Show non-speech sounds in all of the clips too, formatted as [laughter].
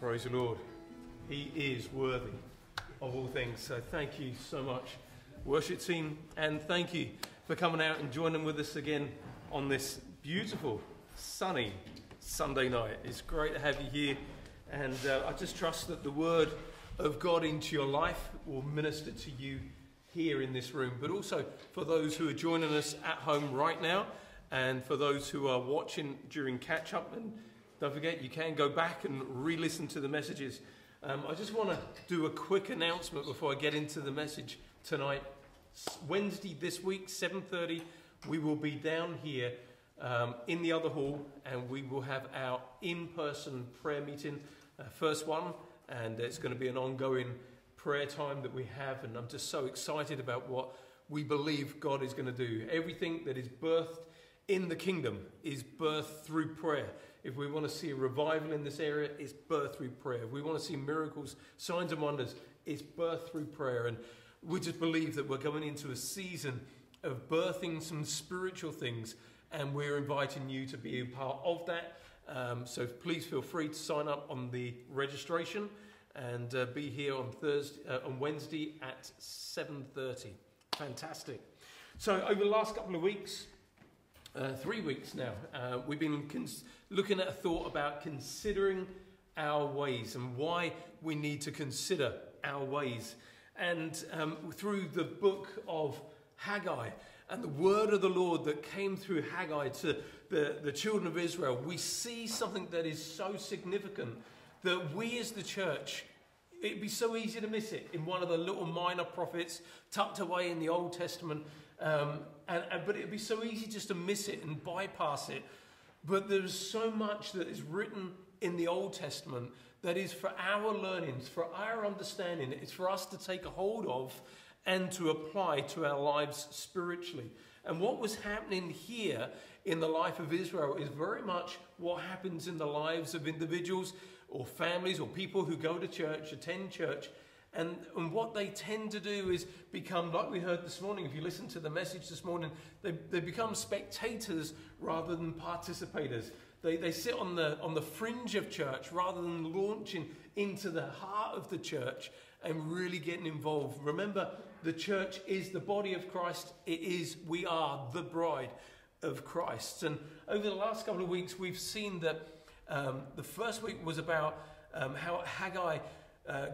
Praise the Lord. He is worthy of all things. So thank you so much, worship team, and thank you for coming out and joining with us again on this beautiful, sunny Sunday night. It's great to have you here, and uh, I just trust that the word of God into your life will minister to you here in this room, but also for those who are joining us at home right now, and for those who are watching during catch up and don't forget, you can go back and re listen to the messages. Um, I just want to do a quick announcement before I get into the message tonight. Wednesday this week, 7.30, we will be down here um, in the other hall and we will have our in-person prayer meeting, uh, first one, and it's going to be an ongoing prayer time that we have, and I'm just so excited about what we believe God is going to do. Everything that is birthed in the kingdom is birthed through prayer. If we want to see a revival in this area, it's birth through prayer. If we want to see miracles, signs, and wonders, it's birth through prayer. And we just believe that we're going into a season of birthing some spiritual things, and we're inviting you to be a part of that. Um, so please feel free to sign up on the registration and uh, be here on Thursday, uh, on Wednesday at 7:30. Fantastic. So over the last couple of weeks, uh, three weeks now, uh, we've been cons- looking at a thought about considering our ways and why we need to consider our ways. And um, through the book of Haggai and the word of the Lord that came through Haggai to the, the children of Israel, we see something that is so significant that we as the church, it'd be so easy to miss it in one of the little minor prophets tucked away in the Old Testament. Um, and, and, but it'd be so easy just to miss it and bypass it. But there's so much that is written in the Old Testament that is for our learnings, for our understanding. It's for us to take a hold of and to apply to our lives spiritually. And what was happening here in the life of Israel is very much what happens in the lives of individuals or families or people who go to church, attend church. And, and what they tend to do is become, like we heard this morning, if you listen to the message this morning, they, they become spectators rather than participators. They, they sit on the, on the fringe of church rather than launching into the heart of the church and really getting involved. Remember, the church is the body of Christ. It is, we are the bride of Christ. And over the last couple of weeks, we've seen that um, the first week was about um, how Haggai uh,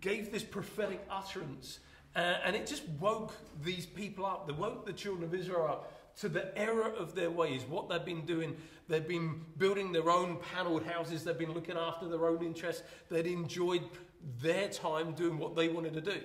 gave this prophetic utterance, uh, and it just woke these people up. They woke the children of Israel up to the error of their ways, what they've been doing. They've been building their own paneled houses, they've been looking after their own interests, they'd enjoyed their time doing what they wanted to do.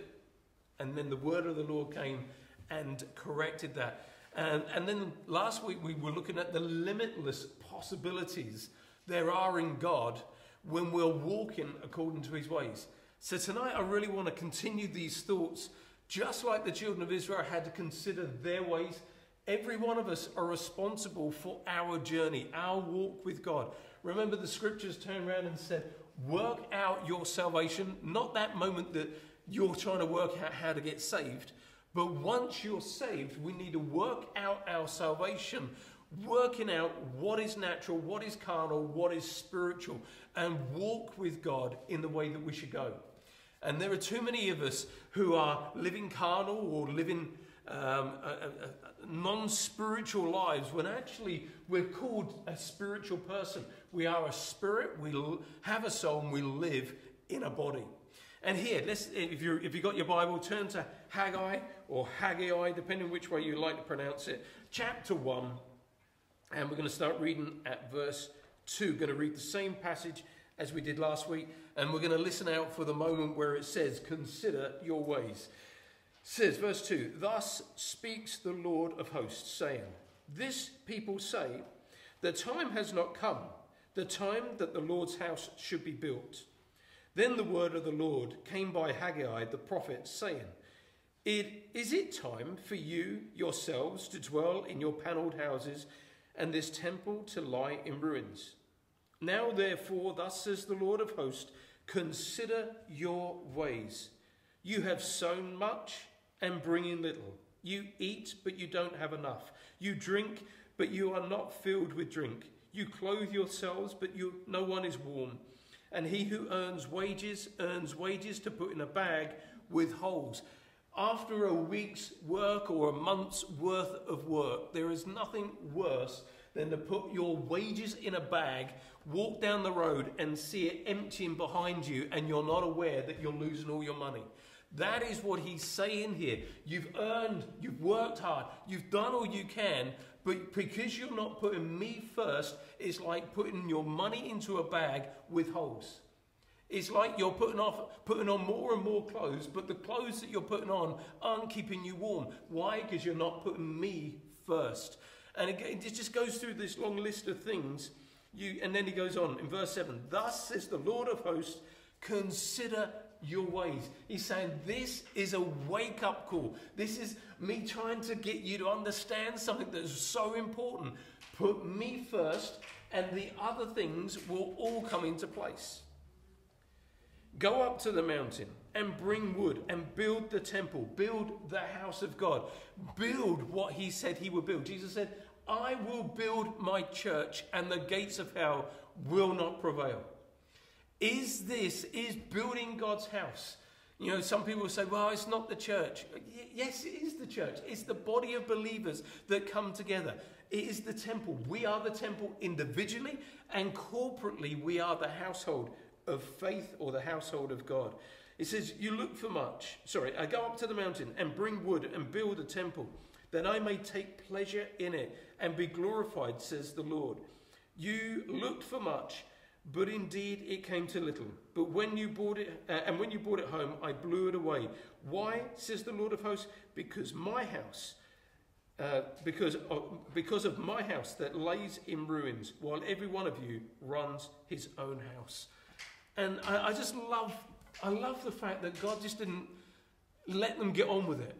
And then the word of the Lord came and corrected that. And, and then last week we were looking at the limitless possibilities there are in God when we're walking according to his ways. So tonight I really want to continue these thoughts, just like the children of Israel had to consider their ways. Every one of us are responsible for our journey, our walk with God. Remember, the scriptures turned around and said, Work out your salvation, not that moment that you're trying to work out how to get saved, but once you're saved, we need to work out our salvation working out what is natural, what is carnal, what is spiritual, and walk with God in the way that we should go. And there are too many of us who are living carnal or living um, non spiritual lives when actually we're called a spiritual person. We are a spirit, we have a soul, and we live in a body. And here, let's, if, you if you've got your Bible, turn to Haggai or Haggai, depending which way you like to pronounce it, chapter 1 and we're going to start reading at verse 2. Going to read the same passage as we did last week. And we're going to listen out for the moment where it says, Consider your ways. It says, verse 2 Thus speaks the Lord of hosts, saying, This people say, The time has not come, the time that the Lord's house should be built. Then the word of the Lord came by Haggai the prophet, saying, it, Is it time for you yourselves to dwell in your panelled houses and this temple to lie in ruins. Now, therefore, thus says the Lord of hosts, consider your ways. You have sown much and bring in little. You eat, but you don't have enough. You drink, but you are not filled with drink. You clothe yourselves, but you, no one is warm. And he who earns wages earns wages to put in a bag with holes. After a week's work or a month's worth of work, there is nothing worse than to put your wages in a bag, walk down the road, and see it emptying behind you, and you're not aware that you're losing all your money. That is what he's saying here. You've earned, you've worked hard, you've done all you can, but because you're not putting me first, it's like putting your money into a bag with holes. It's like you're putting off, putting on more and more clothes, but the clothes that you're putting on aren't keeping you warm. Why? Because you're not putting me first. And again, it just goes through this long list of things. You, and then he goes on in verse 7 Thus says the Lord of hosts, consider your ways. He's saying this is a wake up call. This is me trying to get you to understand something that is so important. Put me first, and the other things will all come into place. Go up to the mountain and bring wood and build the temple, build the house of God, build what he said he would build. Jesus said, I will build my church, and the gates of hell will not prevail. Is this, is building God's house? You know, some people say, well, it's not the church. Yes, it is the church. It's the body of believers that come together. It is the temple. We are the temple individually, and corporately, we are the household of faith or the household of God. It says, You look for much. Sorry, I go up to the mountain and bring wood and build a temple, that I may take pleasure in it and be glorified, says the Lord. You looked for much but indeed it came to little. But when you brought it, uh, and when you brought it home, I blew it away. Why, says the Lord of hosts? Because my house, uh, because, of, because of my house that lays in ruins, while every one of you runs his own house. And I, I just love, I love the fact that God just didn't let them get on with it.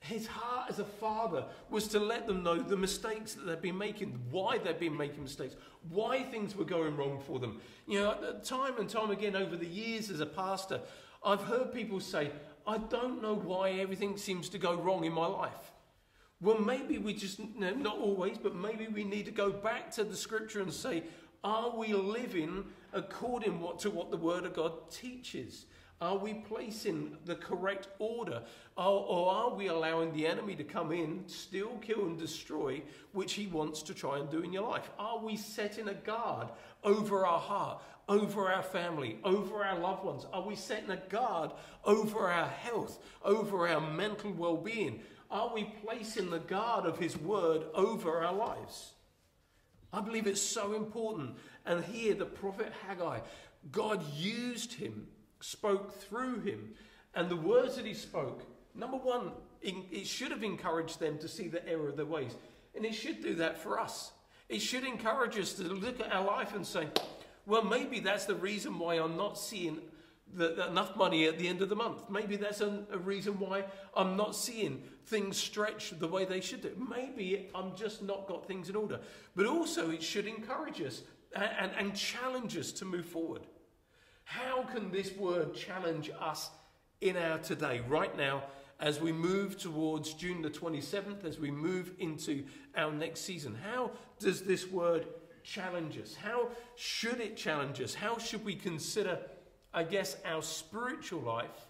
His heart as a father was to let them know the mistakes that they'd been making, why they'd been making mistakes, why things were going wrong for them. You know, time and time again over the years as a pastor, I've heard people say, I don't know why everything seems to go wrong in my life. Well, maybe we just, not always, but maybe we need to go back to the scripture and say, are we living according to what the Word of God teaches? Are we placing the correct order? Or, are we allowing the enemy to come in, steal, kill, and destroy, which he wants to try and do in your life? Are we setting a guard over our heart, over our family, over our loved ones? Are we setting a guard over our health, over our mental well being? Are we placing the guard of his word over our lives? I believe it's so important. And here, the prophet Haggai, God used him spoke through him. And the words that he spoke, number one, it should have encouraged them to see the error of their ways. And it should do that for us. It should encourage us to look at our life and say, well, maybe that's the reason why I'm not seeing the, enough money at the end of the month. Maybe that's a, a reason why I'm not seeing things stretch the way they should do. Maybe I'm just not got things in order. But also, it should encourage us and, and, and challenge us to move forward. How can this word challenge us in our today, right now, as we move towards June the 27th, as we move into our next season? How does this word challenge us? How should it challenge us? How should we consider, I guess, our spiritual life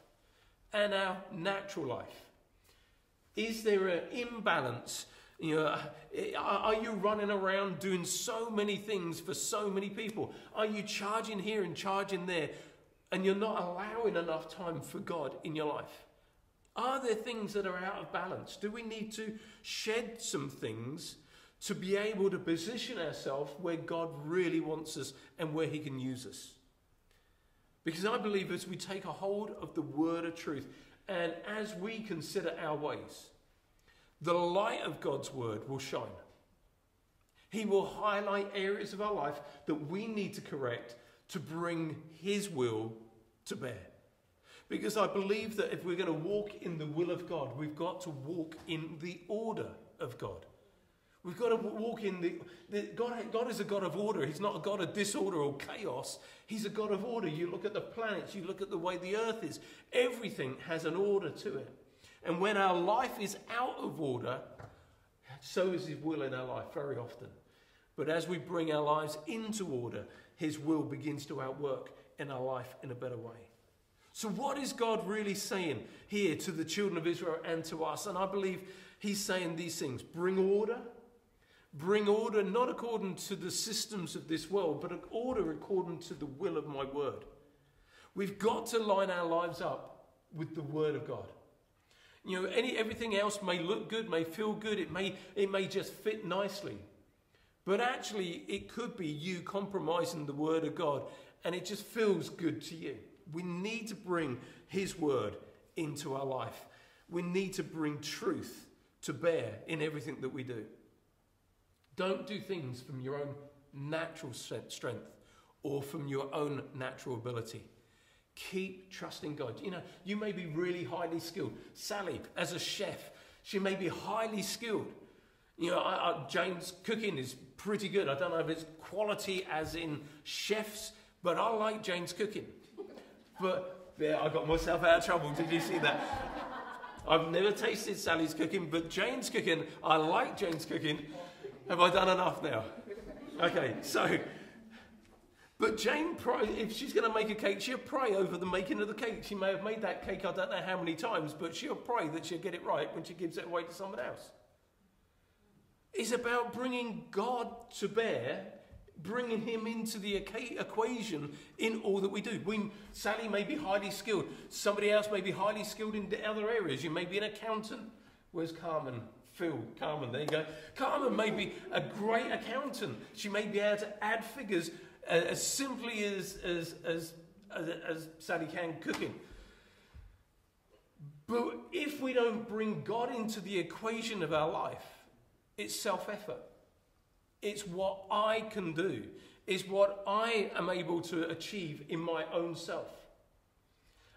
and our natural life? Is there an imbalance you know, are you running around doing so many things for so many people? Are you charging here and charging there and you're not allowing enough time for God in your life? Are there things that are out of balance? Do we need to shed some things to be able to position ourselves where God really wants us and where He can use us? Because I believe as we take a hold of the word of truth and as we consider our ways, the light of God's word will shine. He will highlight areas of our life that we need to correct to bring His will to bear. Because I believe that if we're going to walk in the will of God, we've got to walk in the order of God. We've got to walk in the, the, God, God is a God of order. He's not a God of disorder or chaos. He's a God of order. You look at the planets, you look at the way the earth is, everything has an order to it. And when our life is out of order, so is His will in our life very often. But as we bring our lives into order, His will begins to outwork in our life in a better way. So, what is God really saying here to the children of Israel and to us? And I believe He's saying these things bring order, bring order not according to the systems of this world, but order according to the will of my word. We've got to line our lives up with the word of God. You know, any, everything else may look good, may feel good, it may, it may just fit nicely. But actually, it could be you compromising the word of God and it just feels good to you. We need to bring His word into our life. We need to bring truth to bear in everything that we do. Don't do things from your own natural strength or from your own natural ability. Keep trusting God. You know, you may be really highly skilled. Sally, as a chef, she may be highly skilled. You know, I, I, Jane's cooking is pretty good. I don't know if it's quality as in chefs, but I like James' cooking. But yeah, I got myself out of trouble. Did you see that? I've never tasted Sally's cooking, but Jane's cooking, I like Jane's cooking. Have I done enough now? Okay, so, but Jane, if she's going to make a cake, she'll pray over the making of the cake. She may have made that cake, I don't know how many times, but she'll pray that she'll get it right when she gives it away to someone else. It's about bringing God to bear bringing him into the equation in all that we do. We, Sally may be highly skilled. Somebody else may be highly skilled in other areas. You may be an accountant. Where's Carmen? Phil, Carmen, there you go. Carmen may be a great accountant. She may be able to add figures uh, as simply as, as, as, as, as Sally can cooking. But if we don't bring God into the equation of our life, it's self effort. It's what I can do. It's what I am able to achieve in my own self.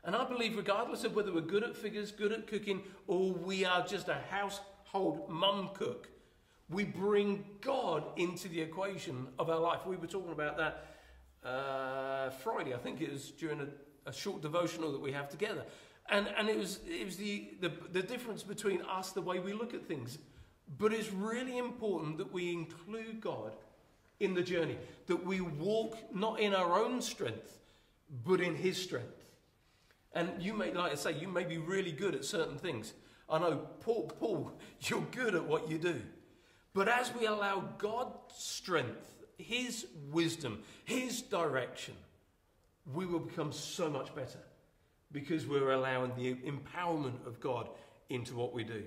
And I believe, regardless of whether we're good at figures, good at cooking, or we are just a household mum cook, we bring God into the equation of our life. We were talking about that uh, Friday, I think it was during a, a, short devotional that we have together. And, and it was, it was the, the, the difference between us, the way we look at things. But it's really important that we include God in the journey, that we walk not in our own strength, but in His strength. And you may, like I say, you may be really good at certain things. I know, Paul, Paul, [laughs] you're good at what you do. But as we allow God's strength, His wisdom, His direction, we will become so much better because we're allowing the empowerment of God into what we do.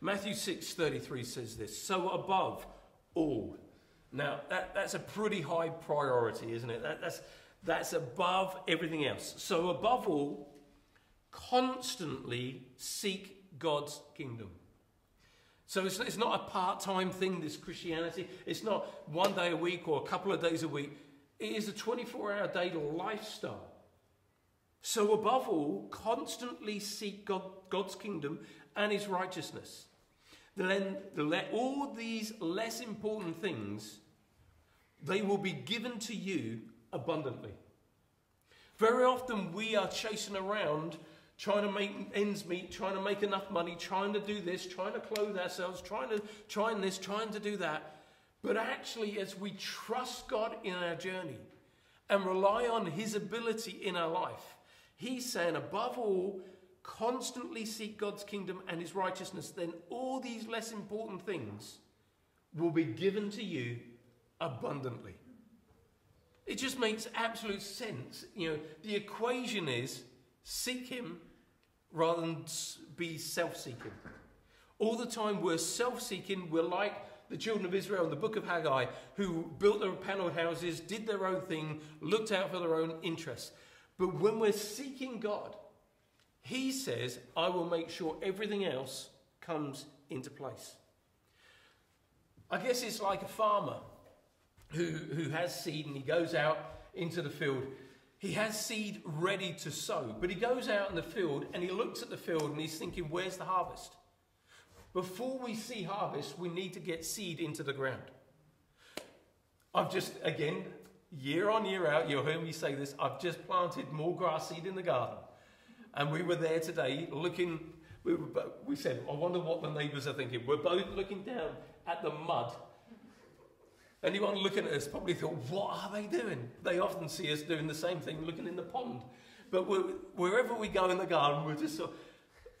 Matthew 6:33 says this, so above all. Now, that, that's a pretty high priority, isn't it? That, that's, that's above everything else. So above all, constantly seek God's kingdom. So it's, it's not a part time thing, this Christianity. It's not one day a week or a couple of days a week. It is a 24 hour day lifestyle. So, above all, constantly seek God, God's kingdom and his righteousness then let all these less important things, they will be given to you abundantly. Very often we are chasing around trying to make ends meet, trying to make enough money, trying to do this, trying to clothe ourselves, trying to trying this, trying to do that. But actually, as we trust God in our journey and rely on His ability in our life, He's saying, above all, constantly seek God's kingdom and his righteousness, then all these less important things will be given to you abundantly. It just makes absolute sense. You know, the equation is seek him rather than be self seeking. All the time we're self seeking, we're like the children of Israel in the book of Haggai, who built their paneled houses, did their own thing, looked out for their own interests. But when we're seeking God, he says, I will make sure everything else comes into place. I guess it's like a farmer who, who has seed and he goes out into the field. He has seed ready to sow, but he goes out in the field and he looks at the field and he's thinking, where's the harvest? Before we see harvest, we need to get seed into the ground. I've just, again, year on year out, you'll hear me say this, I've just planted more grass seed in the garden. And we were there today looking, we, were, we said, I wonder what the neighbours are thinking. We're both looking down at the mud. Anyone looking at us probably thought, what are they doing? They often see us doing the same thing, looking in the pond. But wherever we go in the garden, we're just sort of,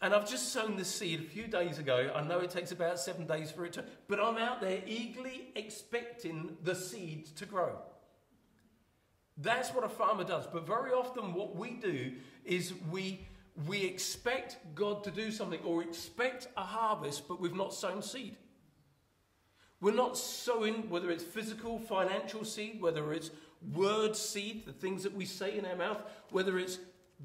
and I've just sown the seed a few days ago. I know it takes about seven days for it to, but I'm out there eagerly expecting the seed to grow. That's what a farmer does. But very often, what we do is we we expect God to do something or expect a harvest, but we've not sown seed. We're not sowing, whether it's physical, financial seed, whether it's word seed, the things that we say in our mouth, whether it's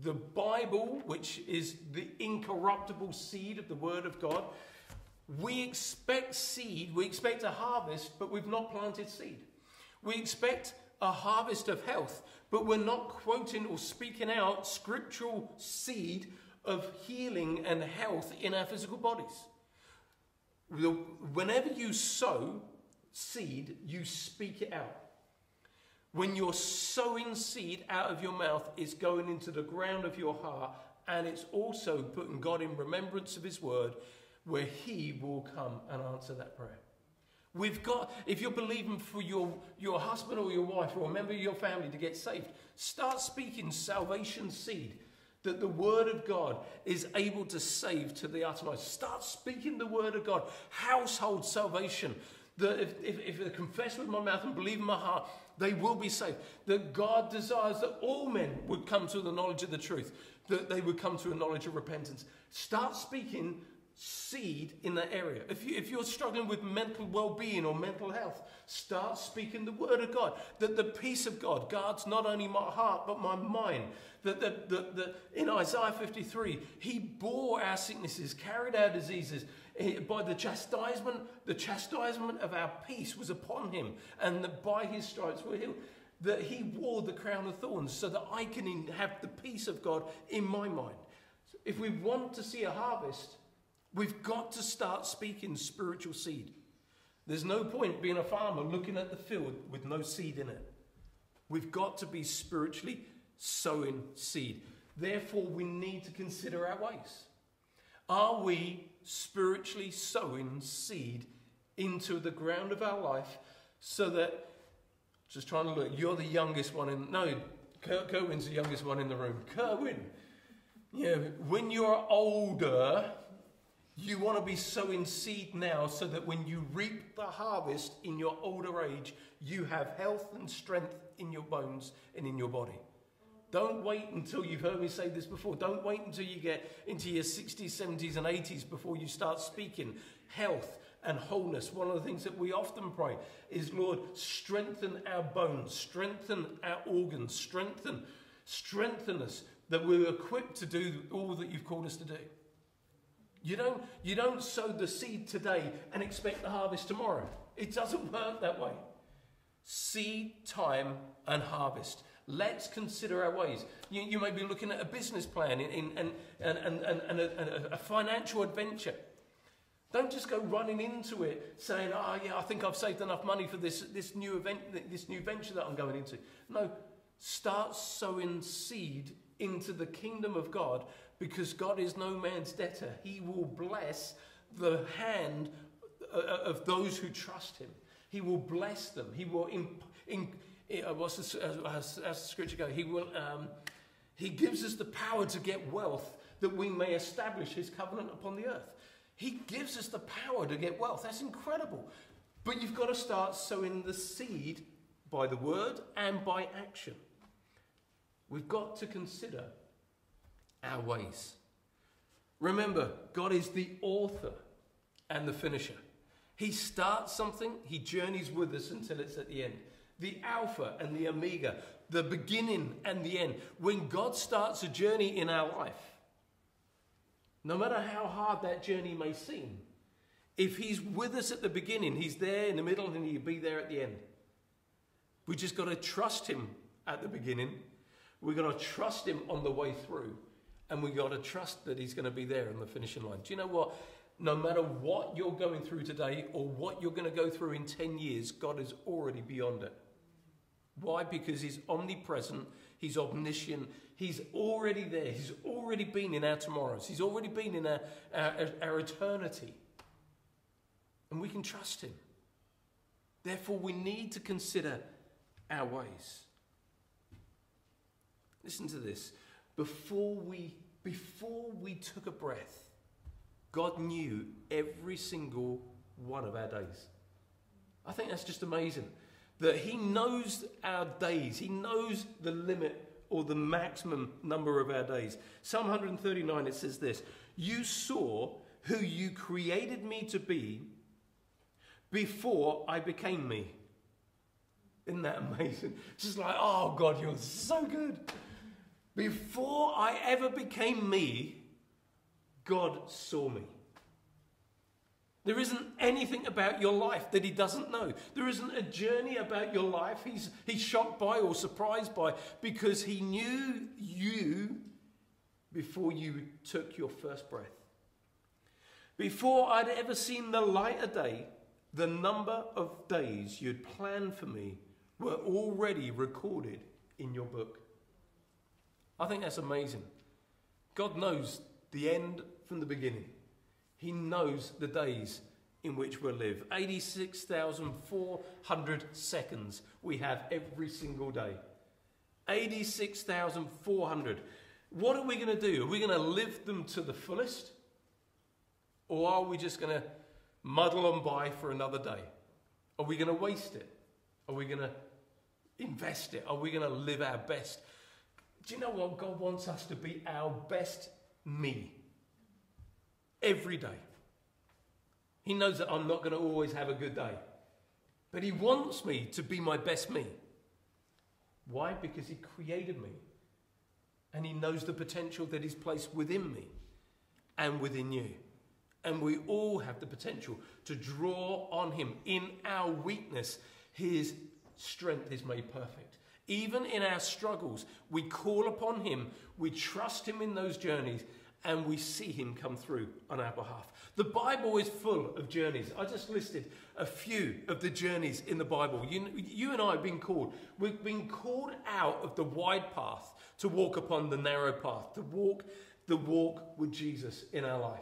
the Bible, which is the incorruptible seed of the Word of God. We expect seed, we expect a harvest, but we've not planted seed. We expect a harvest of health, but we're not quoting or speaking out scriptural seed of healing and health in our physical bodies. Whenever you sow seed, you speak it out. When you're sowing seed out of your mouth, it's going into the ground of your heart, and it's also putting God in remembrance of His word, where He will come and answer that prayer. We've got, if you're believing for your, your husband or your wife or a member of your family to get saved, start speaking salvation seed that the word of God is able to save to the uttermost. Start speaking the word of God, household salvation. That if, if, if I confess with my mouth and believe in my heart, they will be saved. That God desires that all men would come to the knowledge of the truth, that they would come to a knowledge of repentance. Start speaking seed in that area. If, you, if you're struggling with mental well being or mental health, start speaking the word of God. That the peace of God guards not only my heart but my mind. That, that, that, that in Isaiah 53, he bore our sicknesses, carried our diseases. Eh, by the chastisement, the chastisement of our peace was upon him, and that by his stripes we're healed that he wore the crown of thorns so that I can have the peace of God in my mind. If we want to see a harvest, We've got to start speaking spiritual seed. There's no point being a farmer looking at the field with no seed in it. We've got to be spiritually sowing seed. Therefore, we need to consider our ways. Are we spiritually sowing seed into the ground of our life so that, just trying to look, you're the youngest one in, no, Kerwin's the youngest one in the room. Kerwin, know, when you're older, you want to be sowing seed now so that when you reap the harvest in your older age, you have health and strength in your bones and in your body. Don't wait until you've heard me say this before. Don't wait until you get into your 60s, 70s, and 80s before you start speaking health and wholeness. One of the things that we often pray is, Lord, strengthen our bones, strengthen our organs, strengthen, strengthen us that we're equipped to do all that you've called us to do. You don't, you don't sow the seed today and expect the harvest tomorrow. It doesn't [laughs] work that way. Seed time and harvest. Let's consider our ways. You, you may be looking at a business plan in, in, and, and, and, and, a, a financial adventure. Don't just go running into it saying, oh, yeah, I think I've saved enough money for this, this, new event, this new venture that I'm going into. No, start sowing seed into the kingdom of God because God is no man's debtor. He will bless the hand uh, uh, of those who trust him. He will bless them. He will, in, in, uh, what's the, as, as, the scripture go, he will, um, he gives us the power to get wealth that we may establish his covenant upon the earth. He gives us the power to get wealth. That's incredible. But you've got to start sowing the seed by the word and by action. We've got to consider our ways. Remember, God is the author and the finisher. He starts something, He journeys with us until it's at the end. The Alpha and the Omega, the beginning and the end. When God starts a journey in our life, no matter how hard that journey may seem, if He's with us at the beginning, He's there in the middle and He'll be there at the end. We just got to trust Him at the beginning. We're going to trust Him on the way through. And we got to trust that He's going to be there in the finishing line. Do you know what? No matter what you're going through today or what you're going to go through in 10 years, God is already beyond it. Why? Because He's omnipresent, He's omniscient, He's already there, He's already been in our tomorrows, He's already been in our, our, our eternity. And we can trust Him. Therefore, we need to consider our ways. Listen to this. Before we, before we took a breath, God knew every single one of our days. I think that's just amazing. That He knows our days, He knows the limit or the maximum number of our days. Psalm 139, it says this You saw who you created me to be before I became me. Isn't that amazing? Just like, oh God, you're so good. Before I ever became me, God saw me. There isn't anything about your life that he doesn't know. There isn't a journey about your life he's, he's shocked by or surprised by because he knew you before you took your first breath. Before I'd ever seen the light of day, the number of days you'd planned for me were already recorded in your book. I think that's amazing. God knows the end from the beginning. He knows the days in which we'll live. 86,400 seconds we have every single day. 86,400. What are we going to do? Are we going to live them to the fullest? Or are we just going to muddle on by for another day? Are we going to waste it? Are we going to invest it? Are we going to live our best? Do you know what? God wants us to be our best me every day. He knows that I'm not going to always have a good day, but He wants me to be my best me. Why? Because He created me and He knows the potential that He's placed within me and within you. And we all have the potential to draw on Him. In our weakness, His strength is made perfect. Even in our struggles, we call upon Him, we trust Him in those journeys, and we see Him come through on our behalf. The Bible is full of journeys. I just listed a few of the journeys in the Bible. You, you and I have been called. We've been called out of the wide path to walk upon the narrow path, to walk the walk with Jesus in our life.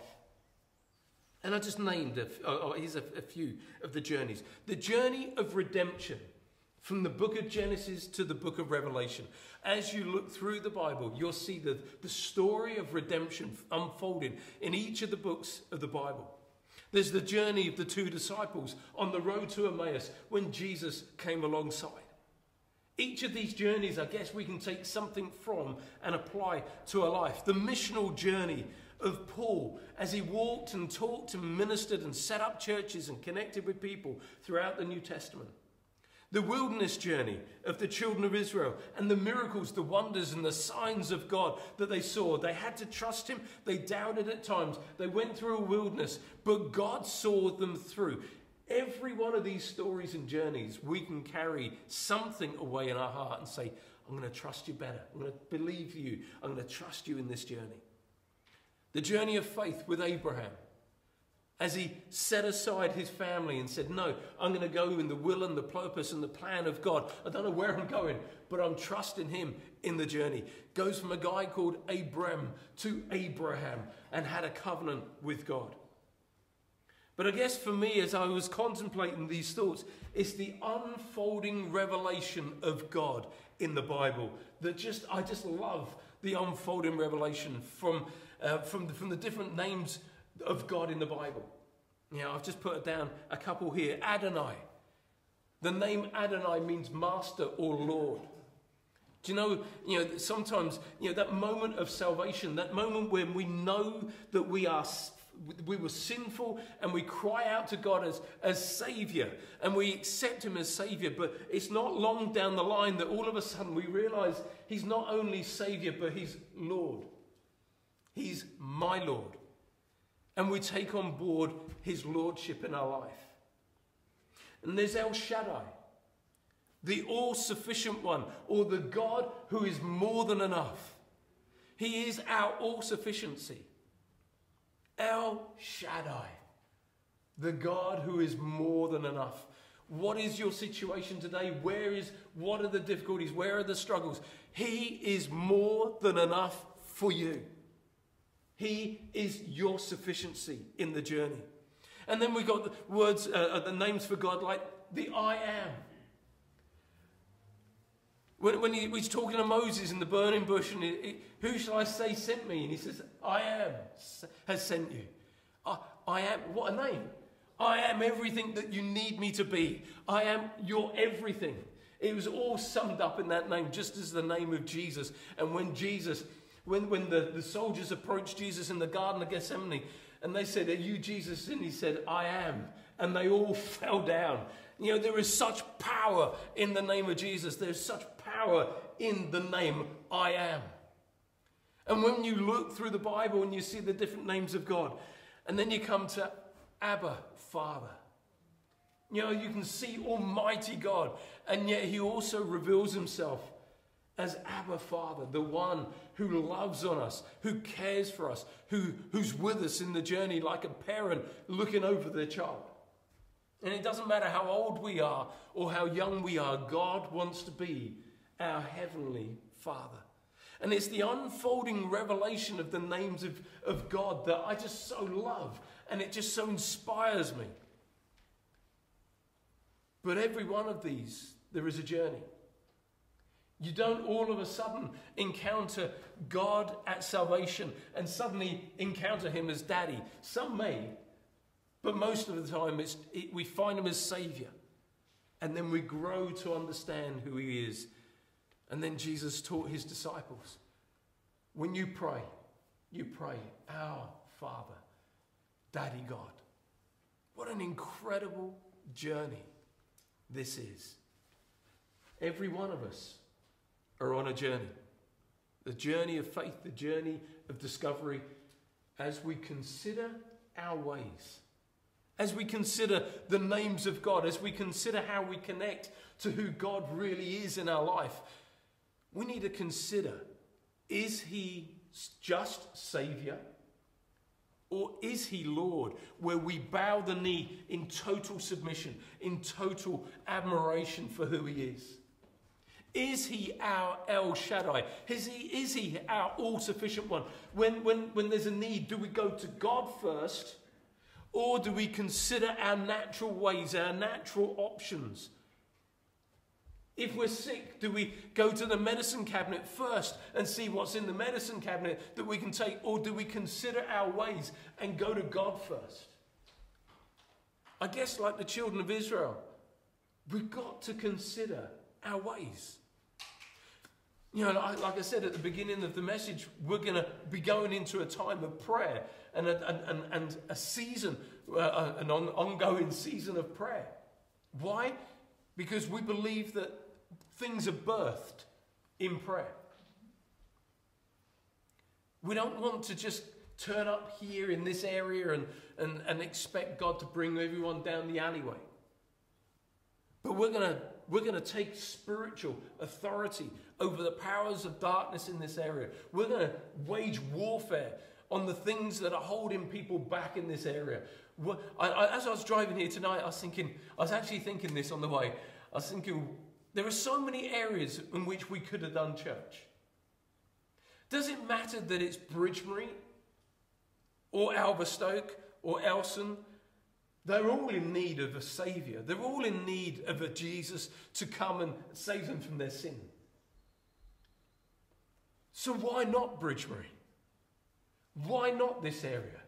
And I just named, a, oh, here's a, a few of the journeys. The journey of redemption from the book of Genesis to the book of Revelation. As you look through the Bible, you'll see the, the story of redemption unfolded in each of the books of the Bible. There's the journey of the two disciples on the road to Emmaus when Jesus came alongside. Each of these journeys, I guess we can take something from and apply to our life. The missional journey of Paul as he walked and talked and ministered and set up churches and connected with people throughout the New Testament. The wilderness journey of the children of Israel and the miracles, the wonders, and the signs of God that they saw. They had to trust Him. They doubted at times. They went through a wilderness, but God saw them through. Every one of these stories and journeys, we can carry something away in our heart and say, I'm going to trust you better. I'm going to believe you. I'm going to trust you in this journey. The journey of faith with Abraham. As he set aside his family and said, No, I'm going to go in the will and the purpose and the plan of God. I don't know where I'm going, but I'm trusting him in the journey. Goes from a guy called Abram to Abraham and had a covenant with God. But I guess for me, as I was contemplating these thoughts, it's the unfolding revelation of God in the Bible that just, I just love the unfolding revelation from uh, from, the, from the different names of God in the Bible. Know, I've just put down a couple here. Adonai. The name Adonai means master or Lord. Do you know, you know, sometimes, you know, that moment of salvation, that moment when we know that we are we were sinful and we cry out to God as, as Savior and we accept Him as Savior. But it's not long down the line that all of a sudden we realize He's not only Savior, but He's Lord. He's my Lord. And we take on board his lordship in our life. And there's El Shaddai, the all sufficient one, or the God who is more than enough. He is our all sufficiency. El Shaddai, the God who is more than enough. What is your situation today? Where is what are the difficulties? Where are the struggles? He is more than enough for you. He is your sufficiency in the journey. And then we got the words, uh, uh, the names for God like the I am. When, when he, he's talking to Moses in the burning bush, and he, he, who shall I say sent me? And he says, I am, has sent you. I, I am, what a name. I am everything that you need me to be. I am your everything. It was all summed up in that name, just as the name of Jesus. And when Jesus, when, when the, the soldiers approached Jesus in the Garden of Gethsemane, and they said, Are you Jesus? And he said, I am. And they all [laughs] fell down. You know, there is such power in the name of Jesus. There's such power in the name I am. And when you look through the Bible and you see the different names of God, and then you come to Abba, Father. You know, you can see Almighty God, and yet He also reveals Himself as Abba Father, the one who loves on us, who cares for us, who, who's with us in the journey like a parent looking over their child. And it doesn't matter how old we are or how young we are, God wants to be our Heavenly Father. And it's the unfolding revelation of the names of, of God that I just so love and it just so inspires me. But every one of these, there is a journey. You don't all of a sudden encounter God at salvation and suddenly encounter Him as Daddy. Some may, but most of the time it, we find Him as Savior. And then we grow to understand who He is. And then Jesus taught His disciples when you pray, you pray, Our Father Daddy God. What an incredible journey this is. Every one of us are on a journey. The journey of faith, the journey of discovery, as we consider our ways, as we consider the names of God, as we consider how we connect to who God really is in our life, we need to consider is He just Saviour? Or is he Lord, where we bow the knee in total submission, in total admiration for who he is? Is he our El Shaddai? Is he, is he our all sufficient one? When, when, when there's a need, do we go to God first, or do we consider our natural ways, our natural options? If we're sick, do we go to the medicine cabinet first and see what's in the medicine cabinet that we can take? Or do we consider our ways and go to God first? I guess, like the children of Israel, we've got to consider our ways. You know, like I said at the beginning of the message, we're going to be going into a time of prayer and a, and, and a season, uh, an ongoing season of prayer. Why? Because we believe that things are birthed in prayer. We don't want to just turn up here in this area and, and, and expect God to bring everyone down the alleyway. But we're going to we're going to take spiritual authority over the powers of darkness in this area. We're going to wage warfare on the things that are holding people back in this area. I, I, as I was driving here tonight, I was thinking, I was actually thinking this on the way. I was thinking, there are so many areas in which we could have done church. Does it matter that it's Bridgemary or Alverstoke or Elson? They're all in need of a Saviour. They're all in need of a Jesus to come and save them from their sin. So why not Bridgemary? Why not this area?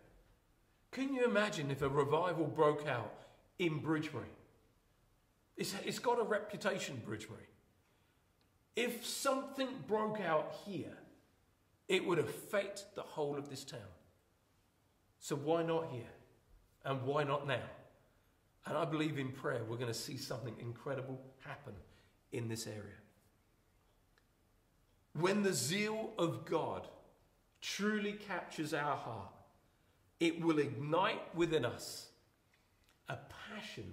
Can you imagine if a revival broke out in Bridgemary? It's, it's got a reputation, Bridgemary. If something broke out here, it would affect the whole of this town. So why not here? And why not now? And I believe in prayer we're going to see something incredible happen in this area. When the zeal of God truly captures our heart, it will ignite within us a passion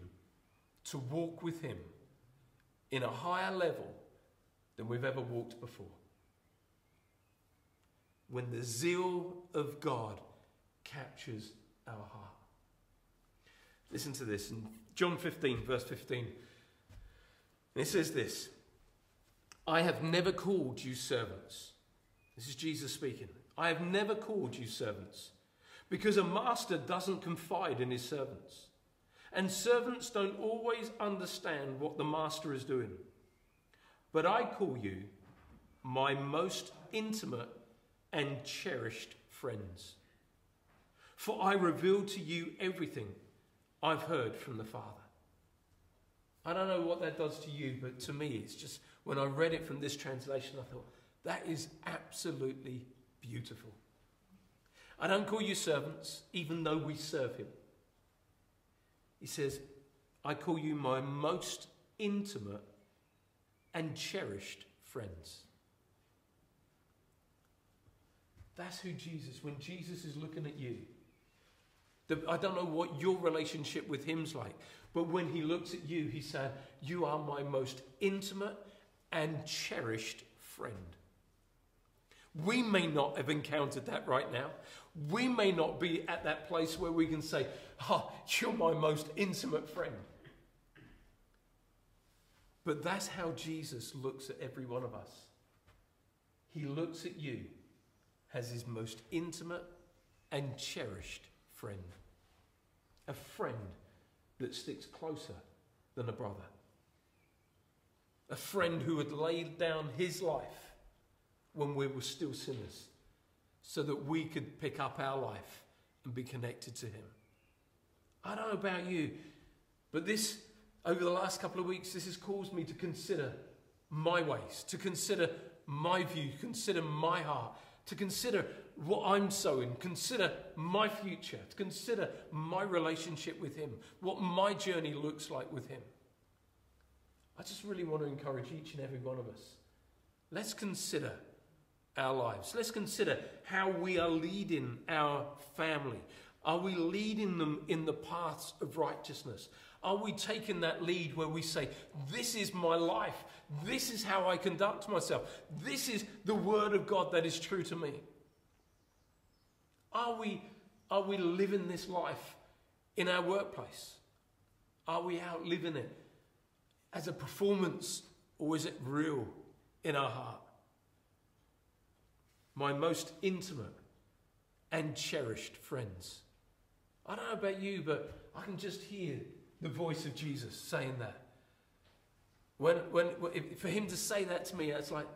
to walk with Him in a higher level than we've ever walked before. When the zeal of God captures our heart. Listen to this in John 15, verse 15. And it says this I have never called you servants. This is Jesus speaking. I have never called you servants because a master doesn't confide in his servants and servants don't always understand what the master is doing. But I call you my most intimate and cherished friends. For I reveal to you everything I've heard from the Father. I don't know what that does to you, but to me, it's just when I read it from this translation, I thought, that is absolutely beautiful. I don't call you servants, even though we serve him. He says, I call you my most intimate and cherished friends. That's who Jesus, when Jesus is looking at you, the, I don't know what your relationship with him's like, but when he looks at you, he said, You are my most intimate and cherished friend. We may not have encountered that right now. We may not be at that place where we can say, Oh, you're my most intimate friend. But that's how Jesus looks at every one of us. He looks at you as his most intimate and cherished friend. A friend that sticks closer than a brother. A friend who had laid down his life when we were still sinners so that we could pick up our life and be connected to him. I don't know about you, but this, over the last couple of weeks, this has caused me to consider my ways, to consider my view, consider my heart, to consider what I'm sowing, consider my future, to consider my relationship with Him, what my journey looks like with Him. I just really want to encourage each and every one of us. Let's consider our lives. Let's consider how we are leading our family. Are we leading them in the paths of righteousness? Are we taking that lead where we say, This is my life. This is how I conduct myself. This is the word of God that is true to me. Are we, are we living this life in our workplace? Are we out living it as a performance or is it real in our heart? My most intimate and cherished friends. I don't know about you, but I can just hear the voice of Jesus saying that. When, when, for him to say that to me, it's like,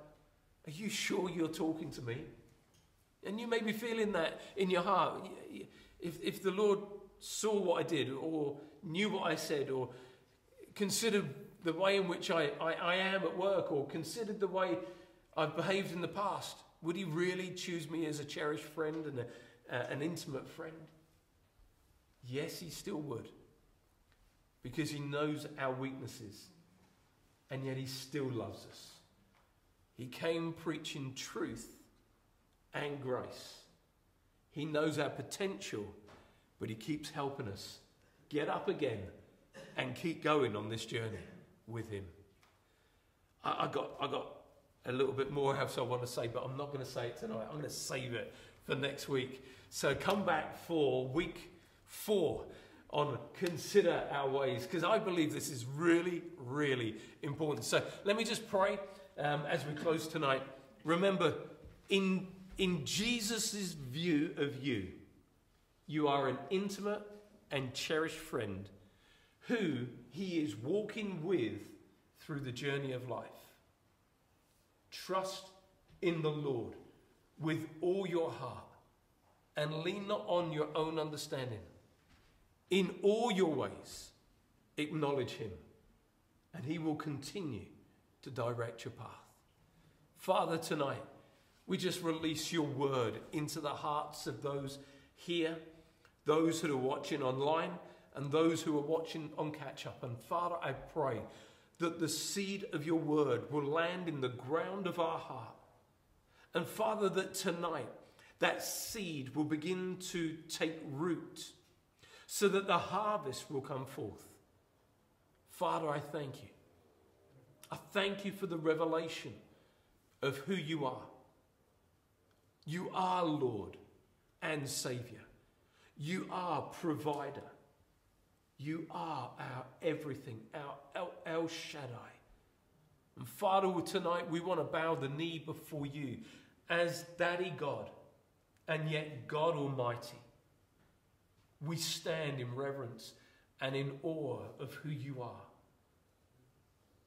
are you sure you're talking to me? And you may be feeling that in your heart. If, if the Lord saw what I did, or knew what I said, or considered the way in which I, I, I am at work, or considered the way I've behaved in the past, would He really choose me as a cherished friend and a, uh, an intimate friend? Yes, He still would. Because He knows our weaknesses and yet he still loves us. He came preaching truth and grace. He knows our potential, but he keeps helping us get up again and keep going on this journey with him. I, I got, I got a little bit more else I want to say, but I'm not going to say it tonight. I'm going to save it for next week. So come back for week four on consider our ways because I believe this is really, really important. So let me just pray um, as we close tonight. Remember, in, in Jesus' view of you, you are an intimate and cherished friend who he is walking with through the journey of life. Trust in the Lord with all your heart and lean not on your own understanding in all your ways, acknowledge him, and he will continue to direct your path. Father, tonight, we just release your word into the hearts of those here, those who are watching online, and those who are watching on catch up. And Father, I pray that the seed of your word will land in the ground of our heart. And Father, that tonight that seed will begin to take root so that the harvest will come forth. Father, I thank you. I thank you for the revelation of who you are. You are Lord and Savior. You are provider. You are our everything, our El, El Shaddai. And Father, tonight we want to bow the knee before you as Daddy God and yet God Almighty we stand in reverence and in awe of who you are.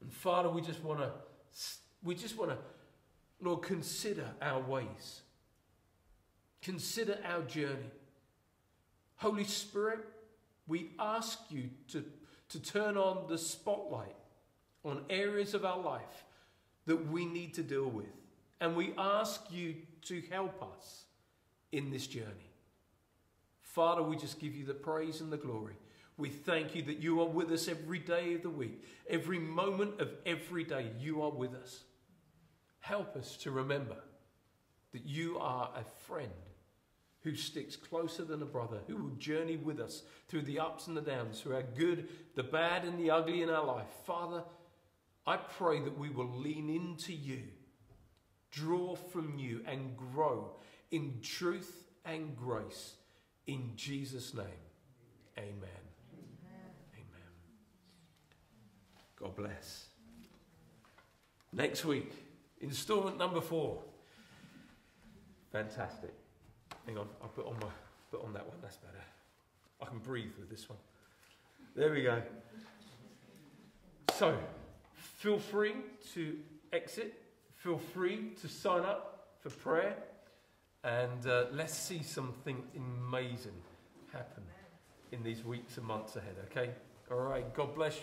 And Father, we just want to, we just want to, Lord, consider our ways. Consider our journey. Holy Spirit, we ask you to, to turn on the spotlight on areas of our life that we need to deal with. And we ask you to help us in this journey. Father, we just give you the praise and the glory. We thank you that you are with us every day of the week, every moment of every day, you are with us. Help us to remember that you are a friend who sticks closer than a brother, who will journey with us through the ups and the downs, through our good, the bad, and the ugly in our life. Father, I pray that we will lean into you, draw from you, and grow in truth and grace. In Jesus' name, amen. Amen. God bless. Next week, installment number four. Fantastic. Hang on, I'll put on my put on that one. That's better. I can breathe with this one. There we go. So, feel free to exit. Feel free to sign up for prayer, and uh, let's see something amazing happen in these weeks and months ahead. Okay. All right. God bless